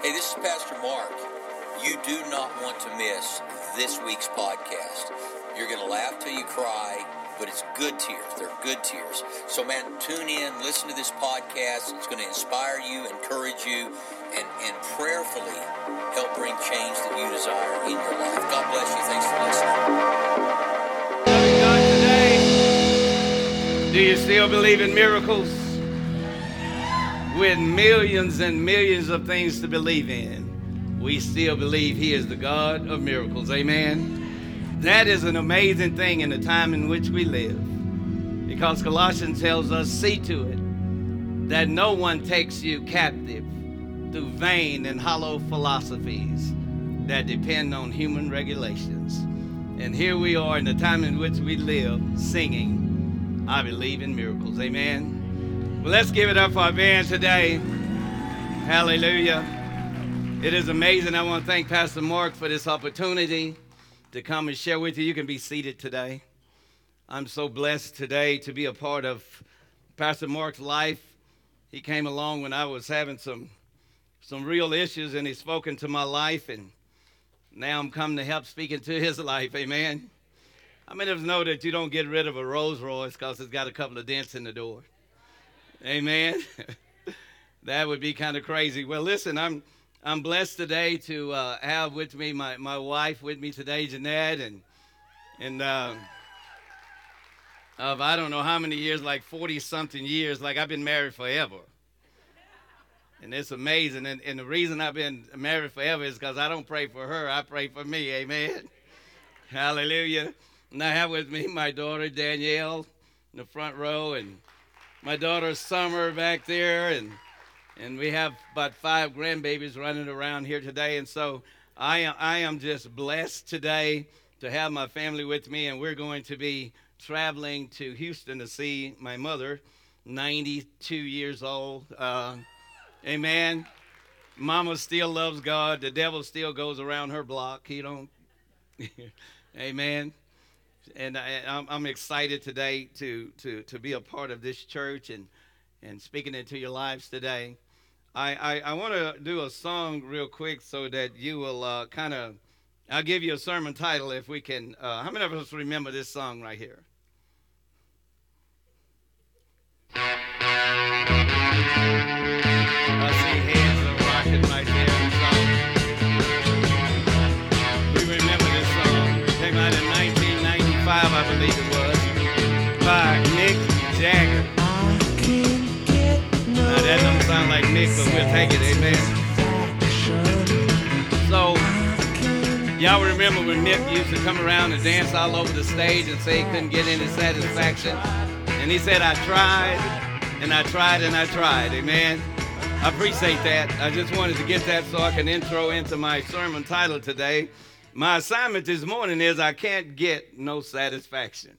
Hey, this is Pastor Mark. You do not want to miss this week's podcast. You're going to laugh till you cry, but it's good tears. They're good tears. So, man, tune in, listen to this podcast. It's going to inspire you, encourage you, and, and prayerfully help bring change that you desire in your life. God bless you. Thanks for listening. God today, do you still believe in miracles? With millions and millions of things to believe in, we still believe He is the God of miracles. Amen. That is an amazing thing in the time in which we live. Because Colossians tells us, see to it that no one takes you captive through vain and hollow philosophies that depend on human regulations. And here we are in the time in which we live singing, I believe in miracles. Amen. Well, let's give it up for our band today. Hallelujah. It is amazing. I want to thank Pastor Mark for this opportunity to come and share with you. You can be seated today. I'm so blessed today to be a part of Pastor Mark's life. He came along when I was having some some real issues and he's spoken to my life and now I'm coming to help speak into his life. Amen. Many of us know that you don't get rid of a Rolls Royce because it's got a couple of dents in the door? Amen. that would be kind of crazy. Well, listen, I'm I'm blessed today to uh, have with me my, my wife with me today, Jeanette, and and uh, of I don't know how many years, like forty something years, like I've been married forever. And it's amazing. And, and the reason I've been married forever is because I don't pray for her, I pray for me. Amen. Hallelujah. And I have with me my daughter Danielle in the front row, and my daughter Summer back there, and and we have about five grandbabies running around here today. And so I am I am just blessed today to have my family with me, and we're going to be traveling to Houston to see my mother, 92 years old. Uh, amen. Mama still loves God. The devil still goes around her block. He don't. amen and I, am I'm excited today to, to, to be a part of this church and, and speaking into your lives today. I, I, I want to do a song real quick so that you will uh, kind of, I'll give you a sermon title if we can. Uh, how many of us remember this song right here? But we'll take it, amen. So, y'all remember when Mick used to come around and dance all over the stage and say he couldn't get any satisfaction? And he said, I tried, and I tried, and I tried, amen. I appreciate that. I just wanted to get that so I can intro into my sermon title today. My assignment this morning is I can't get no satisfaction.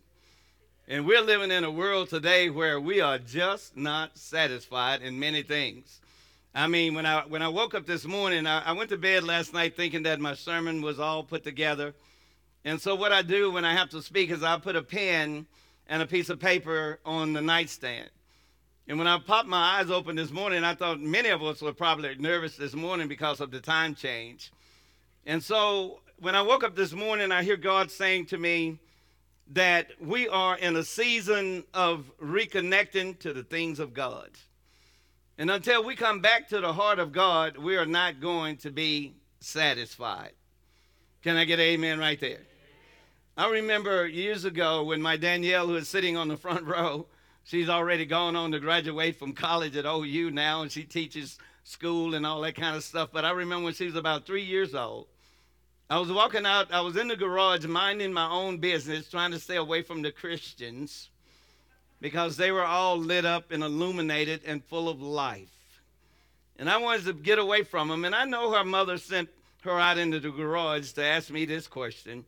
And we're living in a world today where we are just not satisfied in many things. I mean, when I when I woke up this morning, I, I, went to bed last night thinking that my sermon was all put together. And so what I do when I have to speak is I put a pen and a piece of paper on the nightstand. And when I popped my eyes open this morning, I thought many of us were probably nervous this morning because of the time change. And so when I woke up this morning, I hear God saying to me that we are in a season of reconnecting to the things of God. And until we come back to the heart of God, we are not going to be satisfied. Can I get amen right there? I remember years ago when my Danielle, who is sitting on the front row, she's already gone on to graduate from college at OU now, and she teaches school and all that kind of stuff. But I remember when she was about three years old, I was walking out, I was in the garage minding my own business, trying to stay away from the Christians because they were all lit up and illuminated and full of life. And I wanted to get away from them. And I know her mother sent her out into the garage to ask me this question.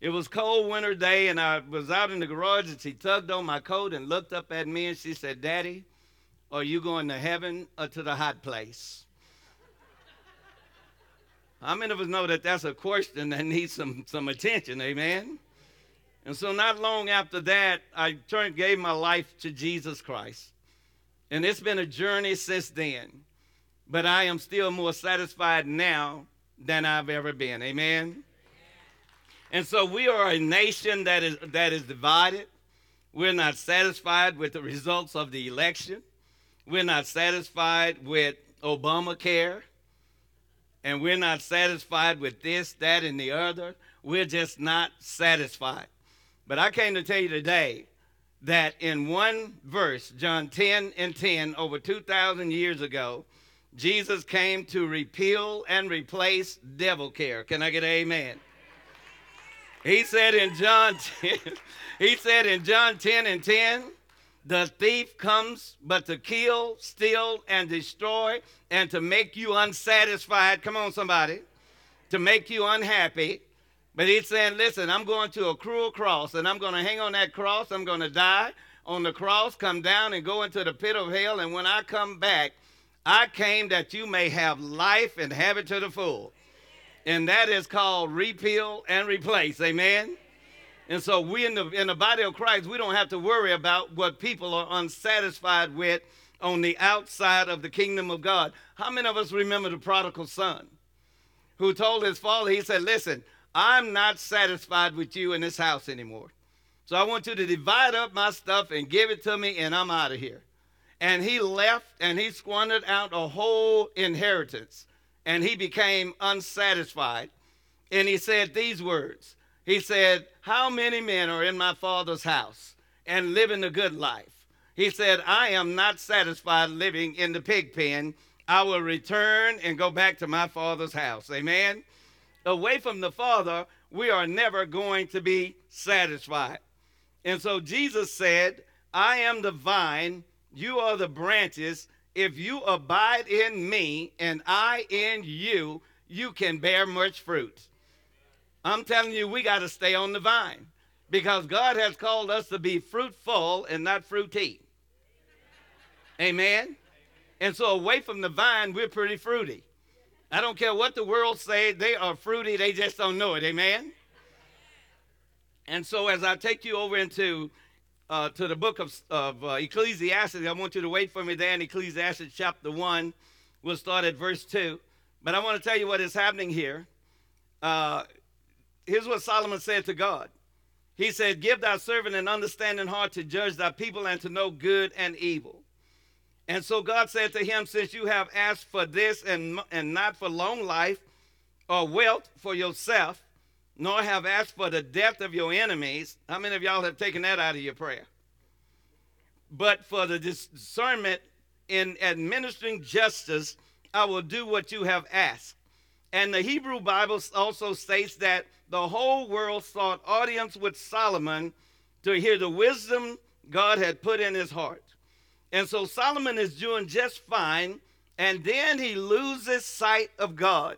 It was cold winter day, and I was out in the garage, and she tugged on my coat and looked up at me, and she said, Daddy, are you going to heaven or to the hot place? How many of us know that that's a question that needs some, some attention? Amen. And so, not long after that, I turned, gave my life to Jesus Christ. And it's been a journey since then. but I am still more satisfied now than I've ever been. Amen. And so we are a nation that is that is divided. We're not satisfied with the results of the election. We're not satisfied with Obamacare. And we're not satisfied with this, that, and the other. We're just not satisfied. But I came to tell you today that in one verse, John 10 and 10, over 2,000 years ago, Jesus came to repeal and replace devil care. Can I get an amen? He said in John 10, he said in John 10 and 10, the thief comes but to kill, steal, and destroy, and to make you unsatisfied. Come on, somebody. To make you unhappy. But he's saying, listen, I'm going to a cruel cross, and I'm going to hang on that cross. I'm going to die on the cross, come down, and go into the pit of hell. And when I come back, I came that you may have life and have it to the full. And that is called repeal and replace. Amen. And so we in the in the body of Christ, we don't have to worry about what people are unsatisfied with on the outside of the kingdom of God. How many of us remember the prodigal son who told his father, he said, Listen, I'm not satisfied with you in this house anymore. So I want you to divide up my stuff and give it to me, and I'm out of here. And he left and he squandered out a whole inheritance, and he became unsatisfied. And he said these words He said, How many men are in my father's house and living a good life? He said, I am not satisfied living in the pig pen. I will return and go back to my father's house. Amen away from the Father, we are never going to be satisfied. And so Jesus said, I am the vine, you are the branches. If you abide in me and I in you, you can bear much fruit. I'm telling you, we got to stay on the vine because God has called us to be fruitful and not fruity. Amen. And so away from the vine, we're pretty fruity. I don't care what the world say, they are fruity, they just don't know it. Amen? And so as I take you over into uh, to the book of, of uh, Ecclesiastes, I want you to wait for me there in Ecclesiastes chapter 1. We'll start at verse 2. But I want to tell you what is happening here. Uh, here's what Solomon said to God. He said, Give thy servant an understanding heart to judge thy people and to know good and evil. And so God said to him, Since you have asked for this and, and not for long life or wealth for yourself, nor have asked for the death of your enemies, how many of y'all have taken that out of your prayer? But for the discernment in administering justice, I will do what you have asked. And the Hebrew Bible also states that the whole world sought audience with Solomon to hear the wisdom God had put in his heart. And so Solomon is doing just fine, and then he loses sight of God.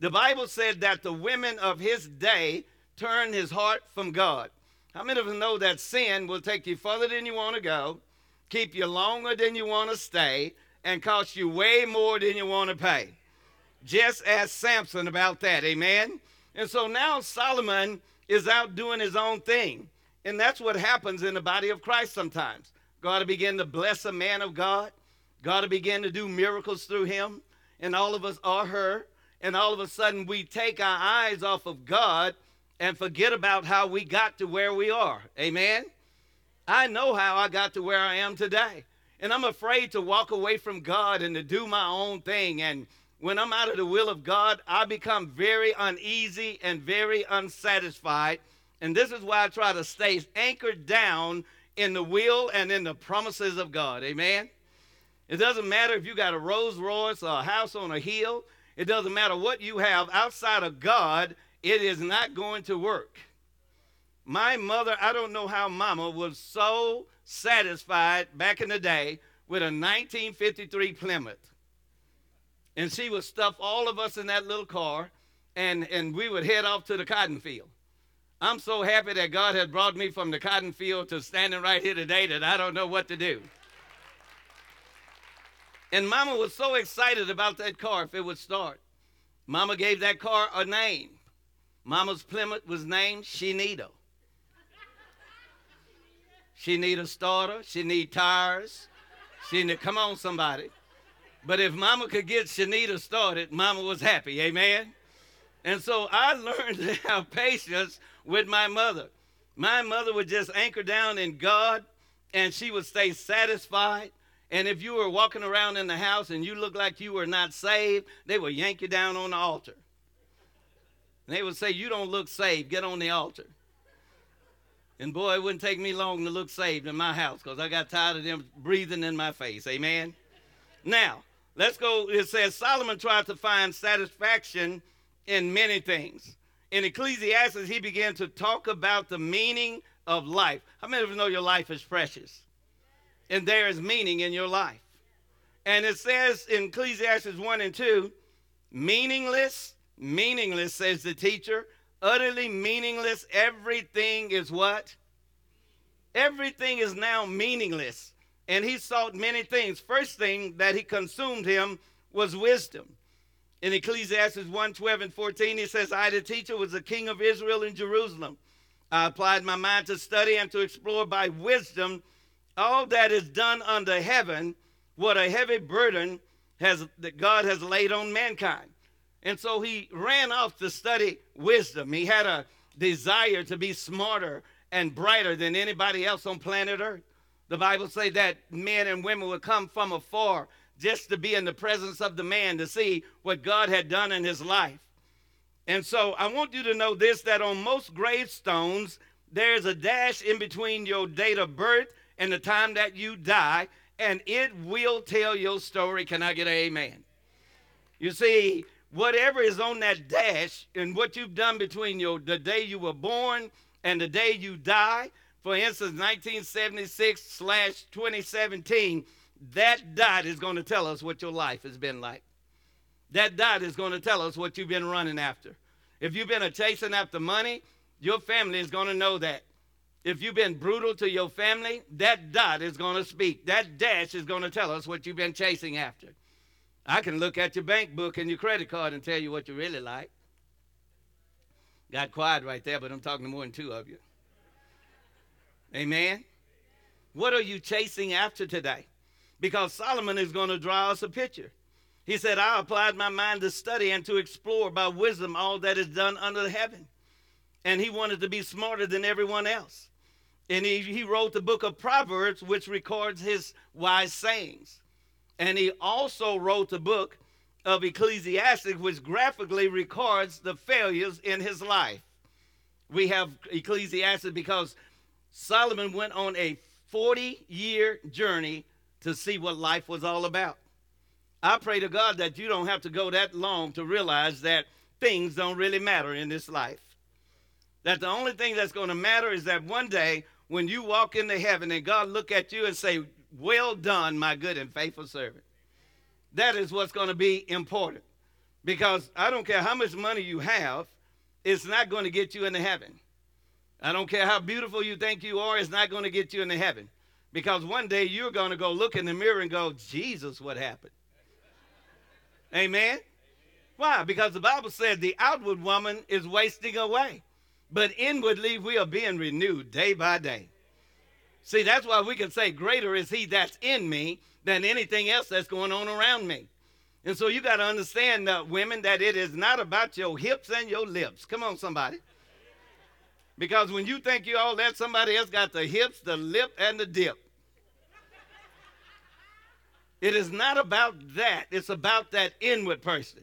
The Bible said that the women of his day turned his heart from God. How many of us know that sin will take you further than you want to go, keep you longer than you want to stay, and cost you way more than you want to pay? Just ask Samson about that, amen? And so now Solomon is out doing his own thing. And that's what happens in the body of Christ sometimes. God to begin to bless a man of God. God to begin to do miracles through him. And all of us are her. And all of a sudden we take our eyes off of God and forget about how we got to where we are. Amen? I know how I got to where I am today. And I'm afraid to walk away from God and to do my own thing. And when I'm out of the will of God, I become very uneasy and very unsatisfied. And this is why I try to stay anchored down in the will and in the promises of God. Amen. It doesn't matter if you got a Rolls Royce or a house on a hill. It doesn't matter what you have outside of God. It is not going to work. My mother, I don't know how mama was so satisfied back in the day with a 1953 Plymouth. And she would stuff all of us in that little car and, and we would head off to the cotton field. I'm so happy that God has brought me from the cotton field to standing right here today that I don't know what to do. And Mama was so excited about that car if it would start. Mama gave that car a name. Mama's Plymouth was named Shanita. She need a starter. She need tires. She need, come on, somebody. But if mama could get Shanita started, mama was happy. Amen. And so I learned to have patience with my mother. My mother would just anchor down in God and she would stay satisfied. And if you were walking around in the house and you looked like you were not saved, they would yank you down on the altar. And they would say, You don't look saved, get on the altar. And boy, it wouldn't take me long to look saved in my house because I got tired of them breathing in my face. Amen. Now, let's go. It says Solomon tried to find satisfaction in many things. In Ecclesiastes, he began to talk about the meaning of life. How many of you know your life is precious? And there is meaning in your life. And it says in Ecclesiastes 1 and 2, meaningless, meaningless, says the teacher, utterly meaningless. Everything is what? Everything is now meaningless. And he sought many things. First thing that he consumed him was wisdom. In Ecclesiastes 1 12 and 14, he says, I, the teacher, was the king of Israel in Jerusalem. I applied my mind to study and to explore by wisdom all that is done under heaven, what a heavy burden has that God has laid on mankind. And so he ran off to study wisdom. He had a desire to be smarter and brighter than anybody else on planet Earth. The Bible says that men and women would come from afar just to be in the presence of the man to see what God had done in his life. And so I want you to know this that on most gravestones, there's a dash in between your date of birth and the time that you die, and it will tell your story. Can I get an amen? You see, whatever is on that dash and what you've done between your the day you were born and the day you die, for instance, 1976 slash 2017, that dot is going to tell us what your life has been like. That dot is going to tell us what you've been running after. If you've been chasing after money, your family is going to know that. If you've been brutal to your family, that dot is going to speak. That dash is going to tell us what you've been chasing after. I can look at your bank book and your credit card and tell you what you really like. Got quiet right there, but I'm talking to more than two of you. Amen. What are you chasing after today? Because Solomon is going to draw us a picture. He said, I applied my mind to study and to explore by wisdom all that is done under heaven. And he wanted to be smarter than everyone else. And he, he wrote the book of Proverbs, which records his wise sayings. And he also wrote the book of Ecclesiastes, which graphically records the failures in his life. We have Ecclesiastes because Solomon went on a 40 year journey to see what life was all about. I pray to God that you don't have to go that long to realize that things don't really matter in this life. That the only thing that's going to matter is that one day when you walk into heaven and God look at you and say, well done, my good and faithful servant. That is what's going to be important. Because I don't care how much money you have, it's not going to get you into heaven. I don't care how beautiful you think you are, it's not going to get you into heaven. Because one day you're going to go look in the mirror and go, Jesus, what happened? Amen? Why? Because the Bible said the outward woman is wasting away, but inwardly we are being renewed day by day. See, that's why we can say, Greater is He that's in me than anything else that's going on around me. And so you got to understand, uh, women, that it is not about your hips and your lips. Come on, somebody. Because when you think you're all that, somebody else got the hips, the lip, and the dip. It is not about that. It's about that inward person.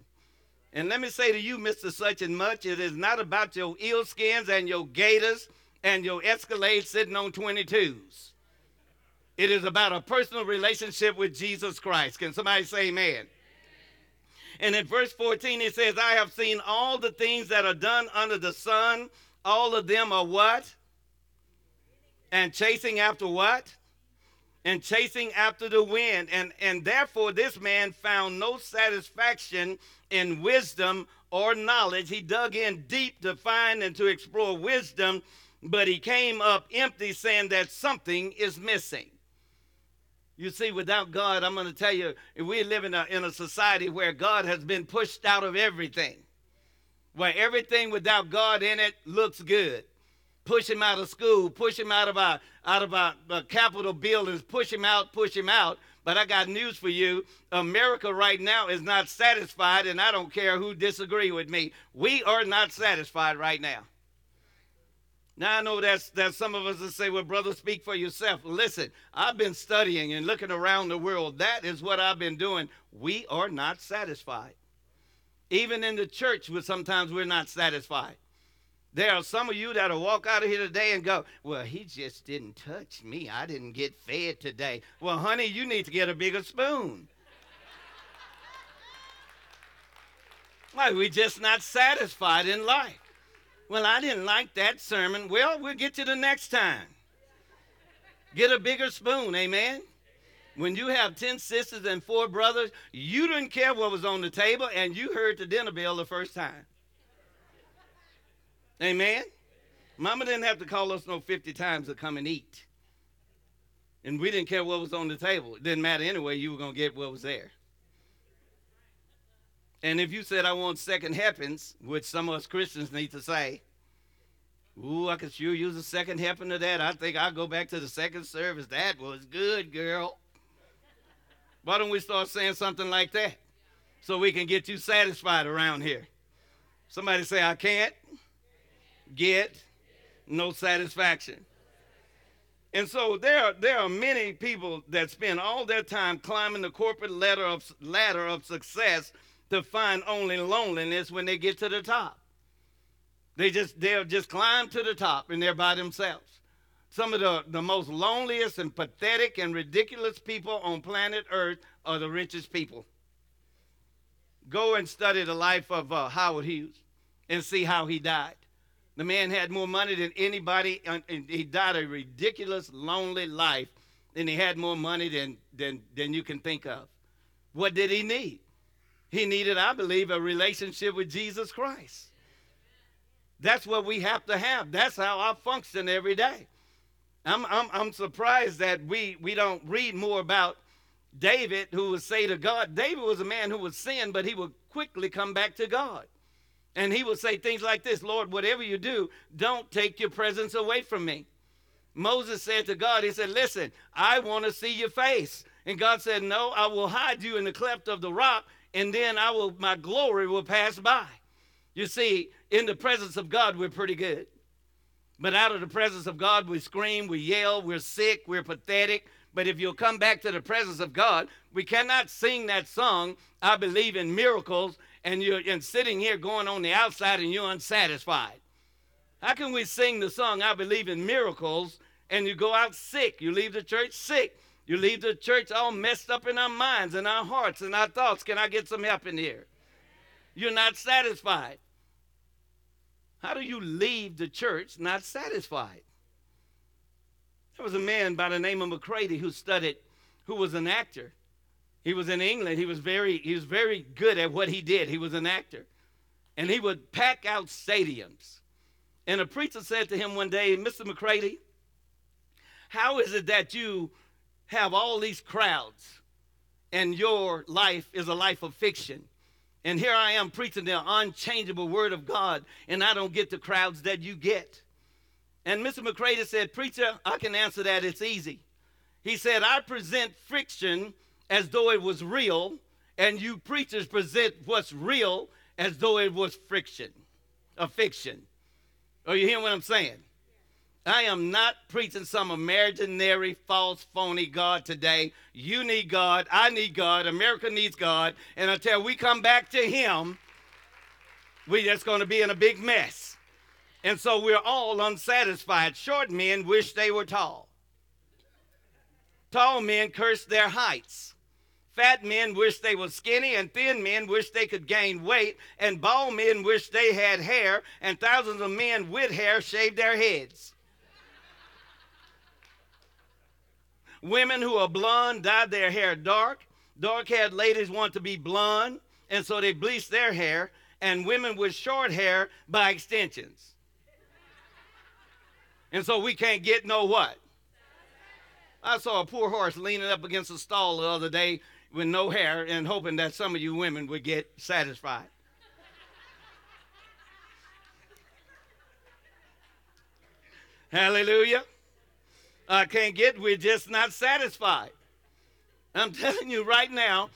And let me say to you, Mr. Such and Much, it is not about your eel skins and your gators and your Escalade sitting on 22s. It is about a personal relationship with Jesus Christ. Can somebody say amen? And in verse 14, it says, I have seen all the things that are done under the sun. All of them are what? And chasing after what? And chasing after the wind. And, and therefore, this man found no satisfaction in wisdom or knowledge. He dug in deep to find and to explore wisdom but he came up empty, saying that something is missing. You see, without God, I'm going to tell you, we live in a, in a society where God has been pushed out of everything, where everything without God in it looks good. push him out of school, push him out of our out of our, our Capitol buildings, push him out, push him out. But I got news for you. America right now is not satisfied, and I don't care who disagree with me. We are not satisfied right now. Now I know that's that some of us will say, well, brother, speak for yourself. Listen, I've been studying and looking around the world. That is what I've been doing. We are not satisfied. Even in the church, we sometimes we're not satisfied. There are some of you that'll walk out of here today and go, Well, he just didn't touch me. I didn't get fed today. Well, honey, you need to get a bigger spoon. Why, we're just not satisfied in life. Well, I didn't like that sermon. Well, we'll get to the next time. Get a bigger spoon, amen? When you have 10 sisters and four brothers, you didn't care what was on the table and you heard the dinner bell the first time. Amen? Mama didn't have to call us no 50 times to come and eat. And we didn't care what was on the table. It didn't matter anyway, you were going to get what was there. And if you said, I want second helpings, which some of us Christians need to say, Ooh, I could sure use a second helping of that. I think I'll go back to the second service. That was good, girl. Why don't we start saying something like that so we can get you satisfied around here? Somebody say, I can't get no satisfaction. And so there, there are many people that spend all their time climbing the corporate ladder of, ladder of success to find only loneliness when they get to the top. They just they'll just climb to the top and they're by themselves. Some of the, the most loneliest and pathetic and ridiculous people on planet Earth are the richest people. Go and study the life of uh, Howard Hughes and see how he died. The man had more money than anybody, and he died a ridiculous, lonely life, and he had more money than, than, than you can think of. What did he need? He needed, I believe, a relationship with Jesus Christ. That's what we have to have. That's how I function every day. I'm, I'm, I'm surprised that we, we don't read more about David, who would say to God, David was a man who would sin, but he would quickly come back to God. And he would say things like this Lord, whatever you do, don't take your presence away from me. Moses said to God, He said, Listen, I want to see your face. And God said, No, I will hide you in the cleft of the rock, and then I will my glory will pass by. You see, in the presence of God, we're pretty good. But out of the presence of God, we scream, we yell, we're sick, we're pathetic. But if you'll come back to the presence of God, we cannot sing that song, I believe in miracles, and you're and sitting here going on the outside and you're unsatisfied. How can we sing the song, I believe in miracles, and you go out sick? You leave the church sick. You leave the church all messed up in our minds and our hearts and our thoughts. Can I get some help in here? You're not satisfied. How do you leave the church not satisfied? There was a man by the name of Macready who studied, who was an actor. He was in England. He was very he was very good at what he did. He was an actor. And he would pack out stadiums. And a preacher said to him one day, Mr. Macready, how is it that you have all these crowds and your life is a life of fiction? And here I am preaching the unchangeable word of God, and I don't get the crowds that you get. And Mr. Macready said, Preacher, I can answer that. It's easy. He said, I present friction as though it was real, and you preachers present what's real as though it was friction, a fiction. Are you hearing what I'm saying? I am not preaching some imaginary, false, phony God today. You need God. I need God. America needs God. And until we come back to Him, we're just going to be in a big mess. And so we're all unsatisfied. Short men wish they were tall. Tall men curse their heights. Fat men wish they were skinny, and thin men wish they could gain weight, and bald men wish they had hair, and thousands of men with hair shave their heads. Women who are blonde dye their hair dark. Dark haired ladies want to be blonde, and so they bleach their hair, and women with short hair by extensions. And so we can't get no what? I saw a poor horse leaning up against a stall the other day with no hair and hoping that some of you women would get satisfied. Hallelujah. I can't get, we're just not satisfied. I'm telling you right now,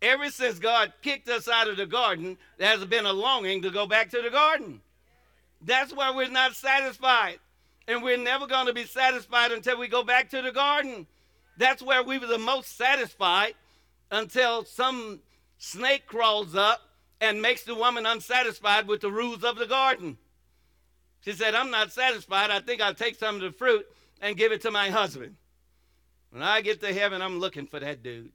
ever since God kicked us out of the garden, there has been a longing to go back to the garden. That's why we're not satisfied. And we're never going to be satisfied until we go back to the garden. That's where we were the most satisfied until some snake crawls up and makes the woman unsatisfied with the rules of the garden. She said, I'm not satisfied. I think I'll take some of the fruit and give it to my husband. When I get to heaven, I'm looking for that dude.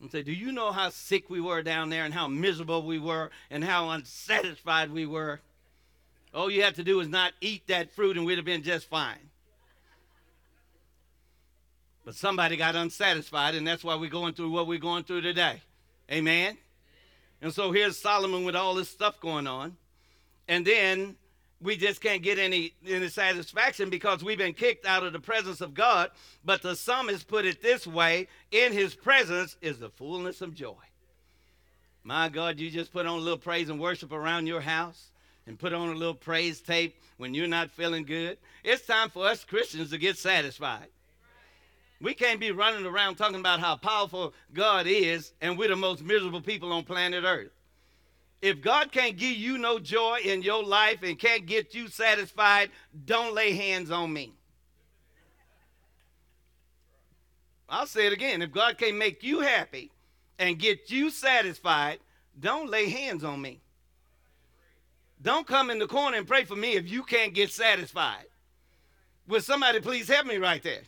And say, Do you know how sick we were down there and how miserable we were and how unsatisfied we were? All you have to do is not eat that fruit and we'd have been just fine. But somebody got unsatisfied, and that's why we're going through what we're going through today. Amen? And so here's Solomon with all this stuff going on. And then we just can't get any, any satisfaction because we've been kicked out of the presence of God. But the psalmist put it this way in his presence is the fullness of joy. My God, you just put on a little praise and worship around your house and put on a little praise tape when you're not feeling good. It's time for us Christians to get satisfied. We can't be running around talking about how powerful God is and we're the most miserable people on planet Earth. If God can't give you no joy in your life and can't get you satisfied, don't lay hands on me. I'll say it again. If God can't make you happy and get you satisfied, don't lay hands on me. Don't come in the corner and pray for me if you can't get satisfied. Will somebody please help me right there?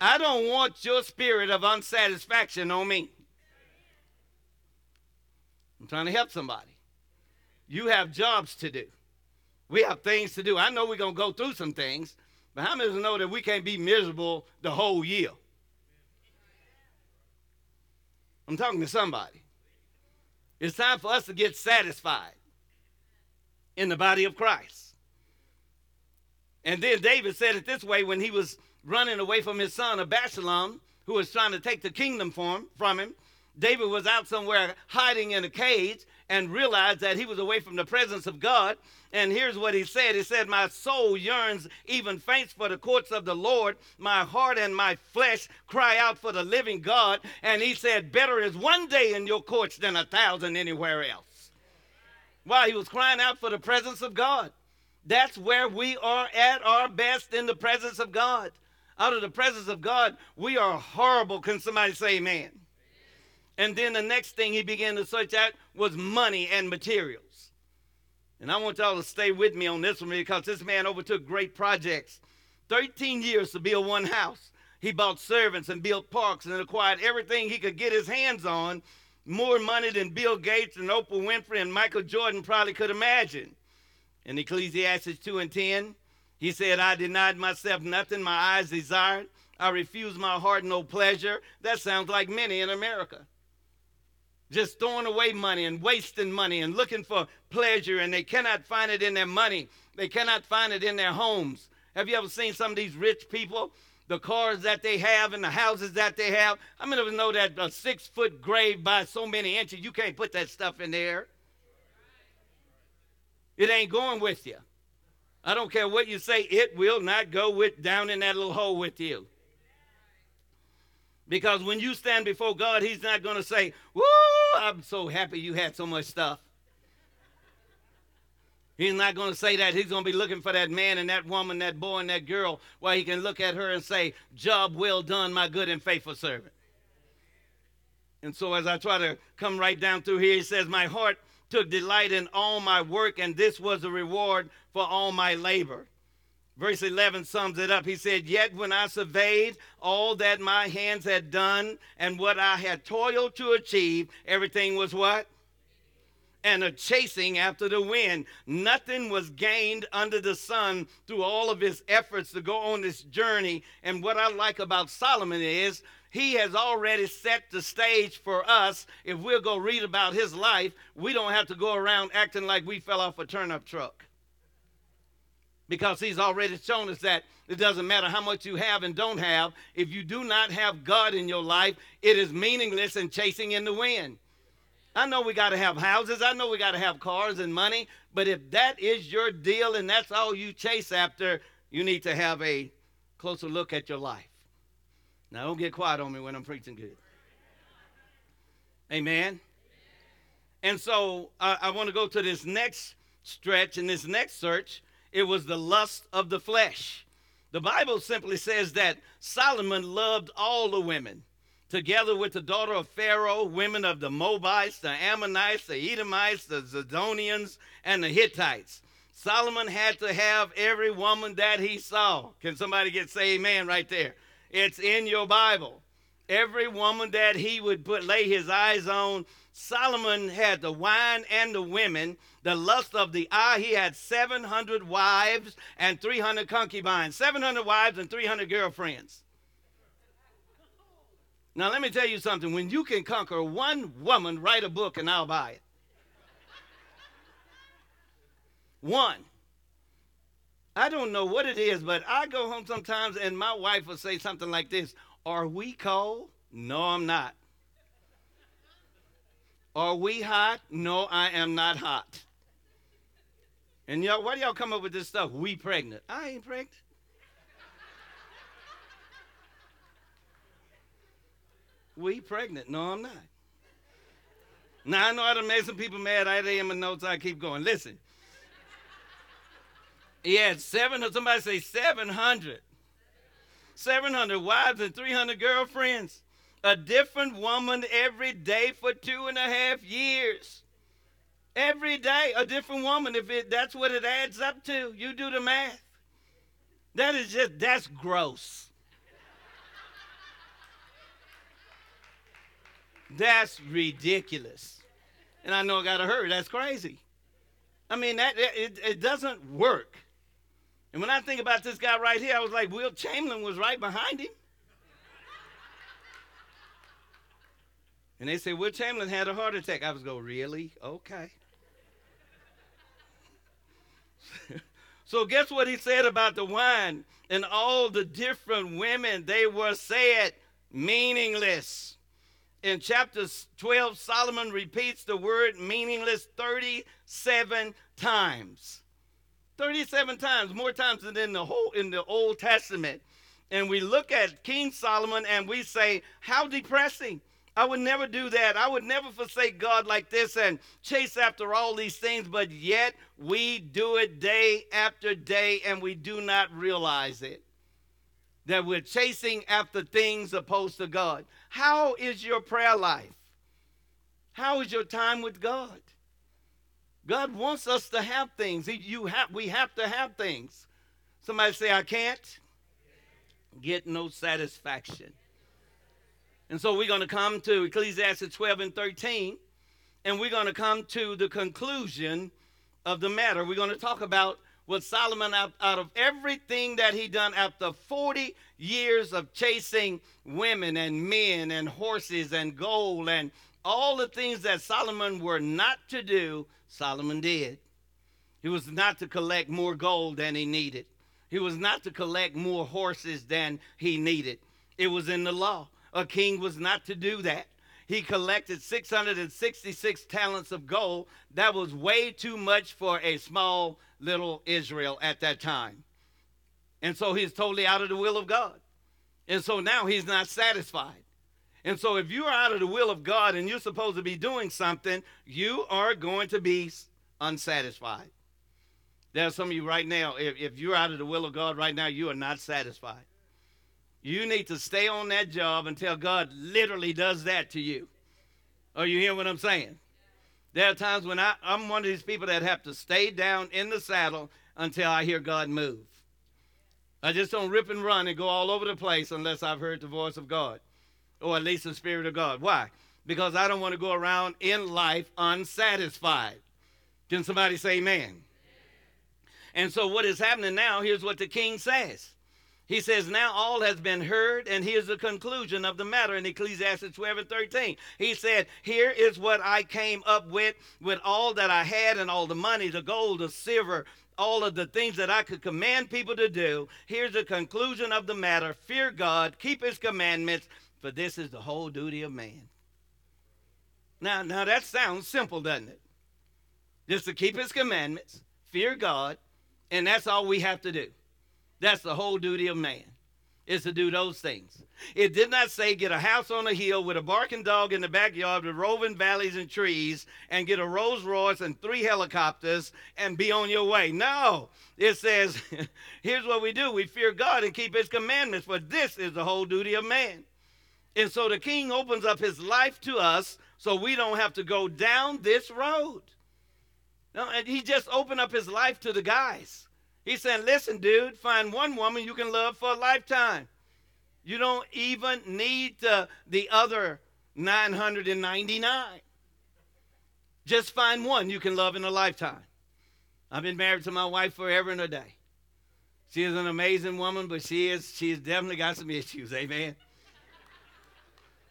I don't want your spirit of unsatisfaction on me. I'm trying to help somebody. You have jobs to do. We have things to do. I know we're going to go through some things, but how many of us know that we can't be miserable the whole year? I'm talking to somebody. It's time for us to get satisfied in the body of Christ. And then David said it this way when he was running away from his son Absalom, who was trying to take the kingdom from him. David was out somewhere hiding in a cage and realized that he was away from the presence of God. And here's what he said He said, My soul yearns, even faints for the courts of the Lord. My heart and my flesh cry out for the living God. And he said, Better is one day in your courts than a thousand anywhere else. While he was crying out for the presence of God. That's where we are at our best in the presence of God out of the presence of God, we are horrible. Can somebody say amen? And then the next thing he began to search out was money and materials. And I want y'all to stay with me on this one because this man overtook great projects. 13 years to build one house. He bought servants and built parks and acquired everything he could get his hands on. More money than Bill Gates and Oprah Winfrey and Michael Jordan probably could imagine. In Ecclesiastes 2 and 10, he said, I denied myself nothing my eyes desired. I refused my heart no pleasure. That sounds like many in America. Just throwing away money and wasting money and looking for pleasure, and they cannot find it in their money. They cannot find it in their homes. Have you ever seen some of these rich people? The cars that they have and the houses that they have. I mean, you know that a six foot grave by so many inches, you can't put that stuff in there. It ain't going with you. I don't care what you say, it will not go with down in that little hole with you. Because when you stand before God, He's not going to say, Woo, I'm so happy you had so much stuff. He's not going to say that. He's going to be looking for that man and that woman, that boy and that girl, where he can look at her and say, Job well done, my good and faithful servant. And so as I try to come right down through here, he says, My heart took delight in all my work, and this was a reward for all my labor. Verse 11 sums it up. He said, Yet when I surveyed all that my hands had done and what I had toiled to achieve, everything was what? And a chasing after the wind. Nothing was gained under the sun through all of his efforts to go on this journey. And what I like about Solomon is he has already set the stage for us. If we'll go read about his life, we don't have to go around acting like we fell off a turnip truck. Because he's already shown us that it doesn't matter how much you have and don't have. If you do not have God in your life, it is meaningless and chasing in the wind. I know we got to have houses. I know we got to have cars and money. But if that is your deal and that's all you chase after, you need to have a closer look at your life. Now, don't get quiet on me when I'm preaching good. Amen. And so uh, I want to go to this next stretch and this next search. It was the lust of the flesh. The Bible simply says that Solomon loved all the women together with the daughter of Pharaoh, women of the Moabites, the Ammonites, the Edomites, the Zidonians, and the Hittites. Solomon had to have every woman that he saw. Can somebody get say amen right there? It's in your Bible. Every woman that he would put lay his eyes on, Solomon had the wine and the women, the lust of the eye. He had 700 wives and 300 concubines, 700 wives and 300 girlfriends. Now, let me tell you something. When you can conquer one woman, write a book and I'll buy it. One. I don't know what it is, but I go home sometimes and my wife will say something like this Are we cold? No, I'm not. Are we hot? No, I am not hot. And y'all, why do y'all come up with this stuff? We pregnant. I ain't pregnant. we pregnant. No, I'm not. Now I know I done made some people mad. I in my notes. I keep going. Listen. He had seven. Somebody say seven hundred. Seven hundred wives and three hundred girlfriends. A different woman every day for two and a half years. Every day, a different woman. If it that's what it adds up to, you do the math. That is just that's gross. That's ridiculous. And I know I got to hurry. That's crazy. I mean, that it, it doesn't work. And when I think about this guy right here, I was like, Wilt Chamberlain was right behind him. And they say, Wilt Chamberlain had a heart attack. I was go, really? Okay. so guess what he said about the wine and all the different women? They were said meaningless. In chapter 12, Solomon repeats the word meaningless 37 times. 37 times, more times than in the whole in the Old Testament. And we look at King Solomon and we say, How depressing. I would never do that. I would never forsake God like this and chase after all these things, but yet we do it day after day and we do not realize it that we're chasing after things opposed to God. How is your prayer life? How is your time with God? God wants us to have things. You have, we have to have things. Somebody say, I can't get no satisfaction. And so we're going to come to Ecclesiastes 12 and 13, and we're going to come to the conclusion of the matter. We're going to talk about what Solomon, out, out of everything that he done after 40 years of chasing women and men and horses and gold and all the things that Solomon were not to do, Solomon did. He was not to collect more gold than he needed. He was not to collect more horses than he needed. It was in the law. A king was not to do that. He collected 666 talents of gold. That was way too much for a small little Israel at that time. And so he's totally out of the will of God. And so now he's not satisfied. And so if you're out of the will of God and you're supposed to be doing something, you are going to be unsatisfied. There are some of you right now, if, if you're out of the will of God right now, you are not satisfied. You need to stay on that job until God literally does that to you. Are you hearing what I'm saying? There are times when I, I'm one of these people that have to stay down in the saddle until I hear God move. I just don't rip and run and go all over the place unless I've heard the voice of God, or at least the Spirit of God. Why? Because I don't want to go around in life unsatisfied. Can somebody say amen? And so, what is happening now, here's what the king says he says, Now all has been heard, and here's the conclusion of the matter in Ecclesiastes 12 and 13. He said, Here is what I came up with, with all that I had, and all the money, the gold, the silver, all of the things that I could command people to do. Here's the conclusion of the matter fear God, keep his commandments, for this is the whole duty of man. Now, now that sounds simple, doesn't it? Just to keep his commandments, fear God, and that's all we have to do. That's the whole duty of man, is to do those things. It did not say get a house on a hill with a barking dog in the backyard with roving valleys and trees and get a Rolls Royce and three helicopters and be on your way. No, it says here's what we do we fear God and keep his commandments, for this is the whole duty of man. And so the king opens up his life to us so we don't have to go down this road. No, and he just opened up his life to the guys. He said, listen, dude, find one woman you can love for a lifetime. You don't even need the, the other 999. Just find one you can love in a lifetime. I've been married to my wife forever and a day. She is an amazing woman, but she is she's definitely got some issues, amen.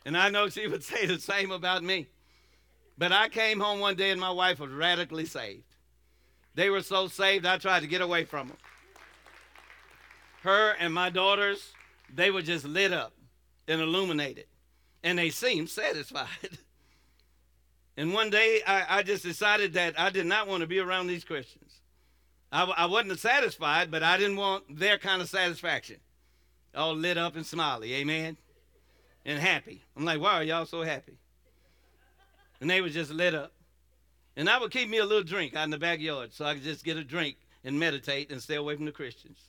And I know she would say the same about me. But I came home one day and my wife was radically saved. They were so saved, I tried to get away from them. Her and my daughters, they were just lit up and illuminated, and they seemed satisfied. and one day, I, I, just decided that I did not want to be around these Christians. I, I wasn't satisfied, but I didn't want their kind of satisfaction. All lit up and smiley, amen? And happy. I'm like, why are y'all so happy? and they were just lit up. And I would keep me a little drink out in the backyard so I could just get a drink and meditate and stay away from the Christians.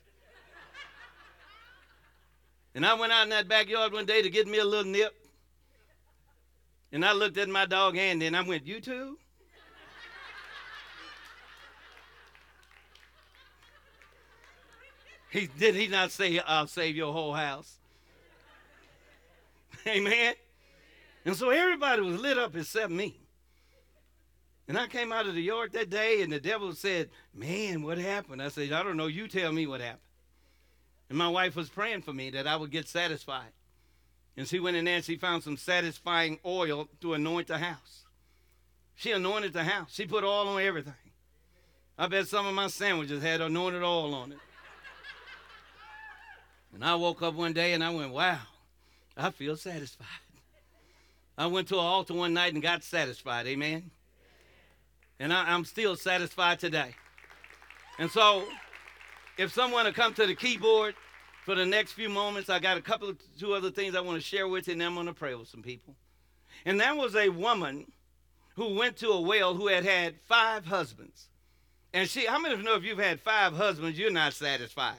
and I went out in that backyard one day to get me a little nip. And I looked at my dog Andy and I went, You too? He did he not say, I'll save your whole house? Amen. And so everybody was lit up except me. And I came out of the yard that day, and the devil said, Man, what happened? I said, I don't know. You tell me what happened. And my wife was praying for me that I would get satisfied. And she went in there and she found some satisfying oil to anoint the house. She anointed the house. She put oil on everything. I bet some of my sandwiches had anointed oil on it. And I woke up one day and I went, Wow, I feel satisfied. I went to an altar one night and got satisfied. Amen. And I, am still satisfied today. And so, if someone will come to the keyboard for the next few moments, I got a couple of two other things I want to share with you, and then I'm going to pray with some people. And that was a woman who went to a well who had had five husbands. And she, how many of you know if you've had five husbands, you're not satisfied?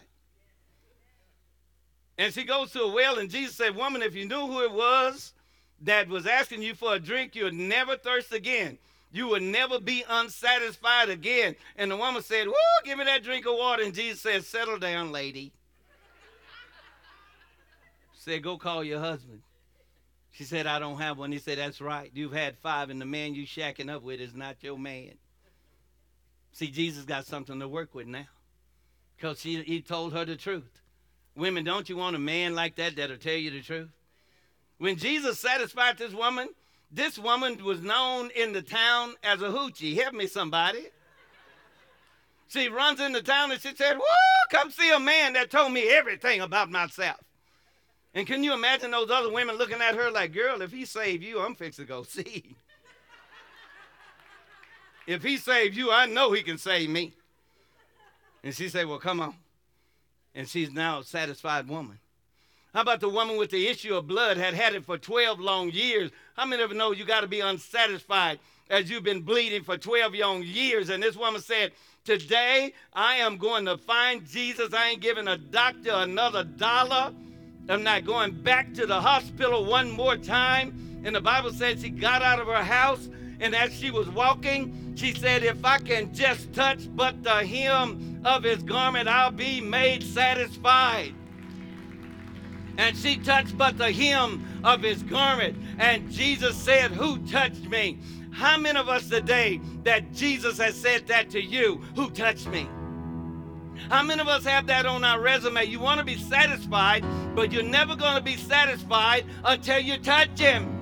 And she goes to a well, and Jesus said, Woman, if you knew who it was that was asking you for a drink, you would never thirst again. You will never be unsatisfied again. And the woman said, Woo, give me that drink of water. And Jesus said, Settle down, lady. said, Go call your husband. She said, I don't have one. He said, That's right. You've had five, and the man you shacking up with is not your man. See, Jesus got something to work with now. Because he told her the truth. Women, don't you want a man like that that'll tell you the truth? When Jesus satisfied this woman, this woman was known in the town as a hoochie. Help me, somebody. She runs into town and she said, Whoa, come see a man that told me everything about myself. And can you imagine those other women looking at her like, Girl, if he saved you, I'm fixing to go see. if he saved you, I know he can save me. And she said, Well, come on. And she's now a satisfied woman. How about the woman with the issue of blood had had it for 12 long years? How many of you know you got to be unsatisfied as you've been bleeding for 12 long years? And this woman said, Today I am going to find Jesus. I ain't giving a doctor another dollar. I'm not going back to the hospital one more time. And the Bible says she got out of her house, and as she was walking, she said, If I can just touch but the hem of his garment, I'll be made satisfied and she touched but the hem of his garment. And Jesus said, Who touched me? How many of us today that Jesus has said that to you? Who touched me? How many of us have that on our resume? You want to be satisfied, but you're never going to be satisfied until you touch him.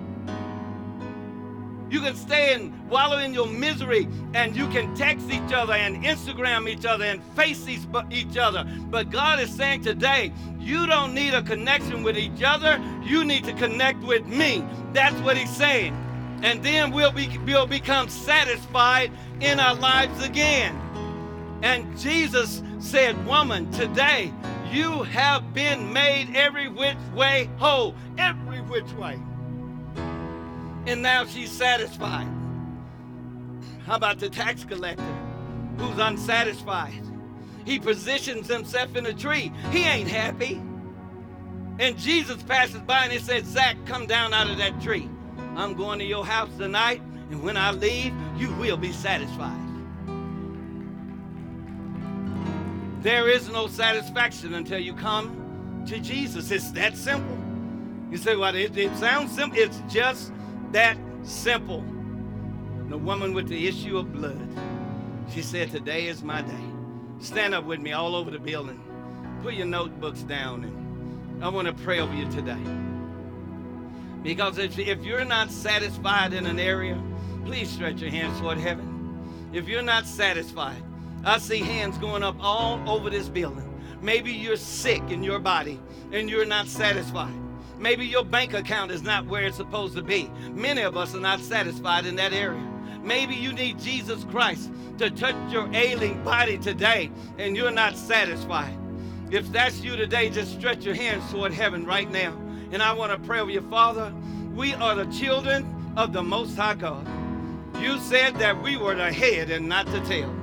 You can stay and wallow in your misery and you can text each other and Instagram each other and face each other. But God is saying today, you don't need a connection with each other. You need to connect with me. That's what He's saying. And then we'll, be, we'll become satisfied in our lives again. And Jesus said, Woman, today you have been made every which way whole, every which way. And now she's satisfied. How about the tax collector who's unsatisfied? He positions himself in a tree. He ain't happy. And Jesus passes by and he says, Zach, come down out of that tree. I'm going to your house tonight, and when I leave, you will be satisfied. There is no satisfaction until you come to Jesus. It's that simple. You say, well, it, it sounds simple. It's just that simple. The woman with the issue of blood, she said, Today is my day. Stand up with me all over the building. Put your notebooks down, and I want to pray over you today. Because if, if you're not satisfied in an area, please stretch your hands toward heaven. If you're not satisfied, I see hands going up all over this building. Maybe you're sick in your body and you're not satisfied. Maybe your bank account is not where it's supposed to be. Many of us are not satisfied in that area. Maybe you need Jesus Christ to touch your ailing body today and you're not satisfied. If that's you today, just stretch your hands toward heaven right now. And I want to pray over you, Father. We are the children of the Most High God. You said that we were the head and not the tail.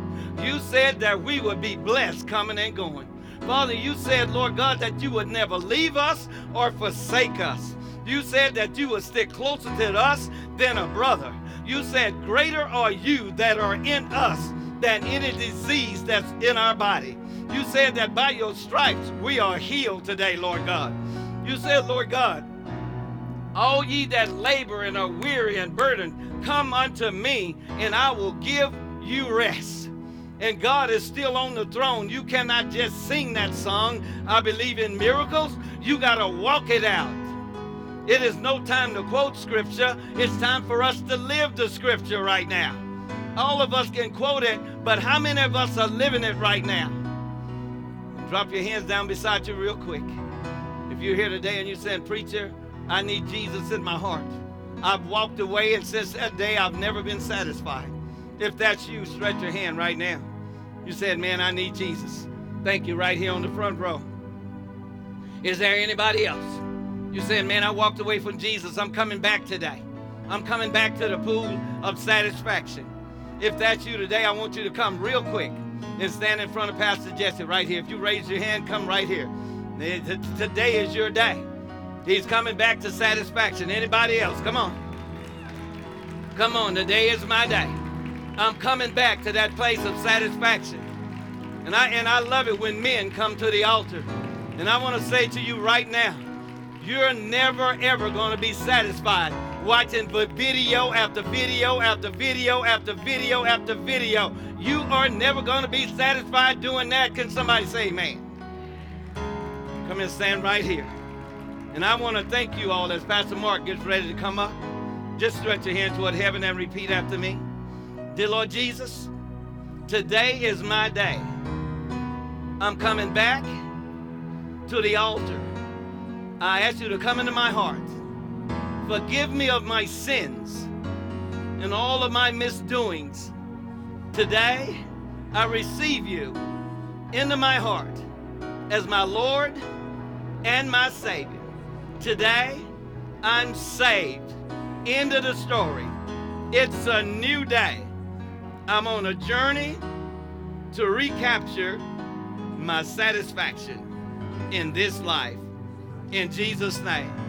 You said that we would be blessed coming and going. Father, you said, Lord God, that you would never leave us or forsake us. You said that you would stick closer to us than a brother. You said, Greater are you that are in us than any disease that's in our body. You said that by your stripes we are healed today, Lord God. You said, Lord God, all ye that labor and are weary and burdened, come unto me, and I will give you rest. And God is still on the throne. You cannot just sing that song, I believe in miracles. You got to walk it out. It is no time to quote scripture. It's time for us to live the scripture right now. All of us can quote it, but how many of us are living it right now? Drop your hands down beside you real quick. If you're here today and you're saying, Preacher, I need Jesus in my heart. I've walked away, and since that day, I've never been satisfied. If that's you, stretch your hand right now. You said, Man, I need Jesus. Thank you, right here on the front row. Is there anybody else? You said, Man, I walked away from Jesus. I'm coming back today. I'm coming back to the pool of satisfaction. If that's you today, I want you to come real quick and stand in front of Pastor Jesse right here. If you raise your hand, come right here. Today is your day. He's coming back to satisfaction. Anybody else? Come on. Come on, today is my day. I'm coming back to that place of satisfaction. And I and I love it when men come to the altar. And I want to say to you right now, you're never ever going to be satisfied watching video after video after video after video after video. You are never going to be satisfied doing that. Can somebody say amen? Come and stand right here. And I want to thank you all as Pastor Mark gets ready to come up. Just stretch your hand toward heaven and repeat after me. Dear Lord Jesus, today is my day. I'm coming back to the altar. I ask you to come into my heart. Forgive me of my sins and all of my misdoings. Today, I receive you into my heart as my Lord and my Savior. Today, I'm saved. End of the story. It's a new day. I'm on a journey to recapture my satisfaction in this life. In Jesus' name.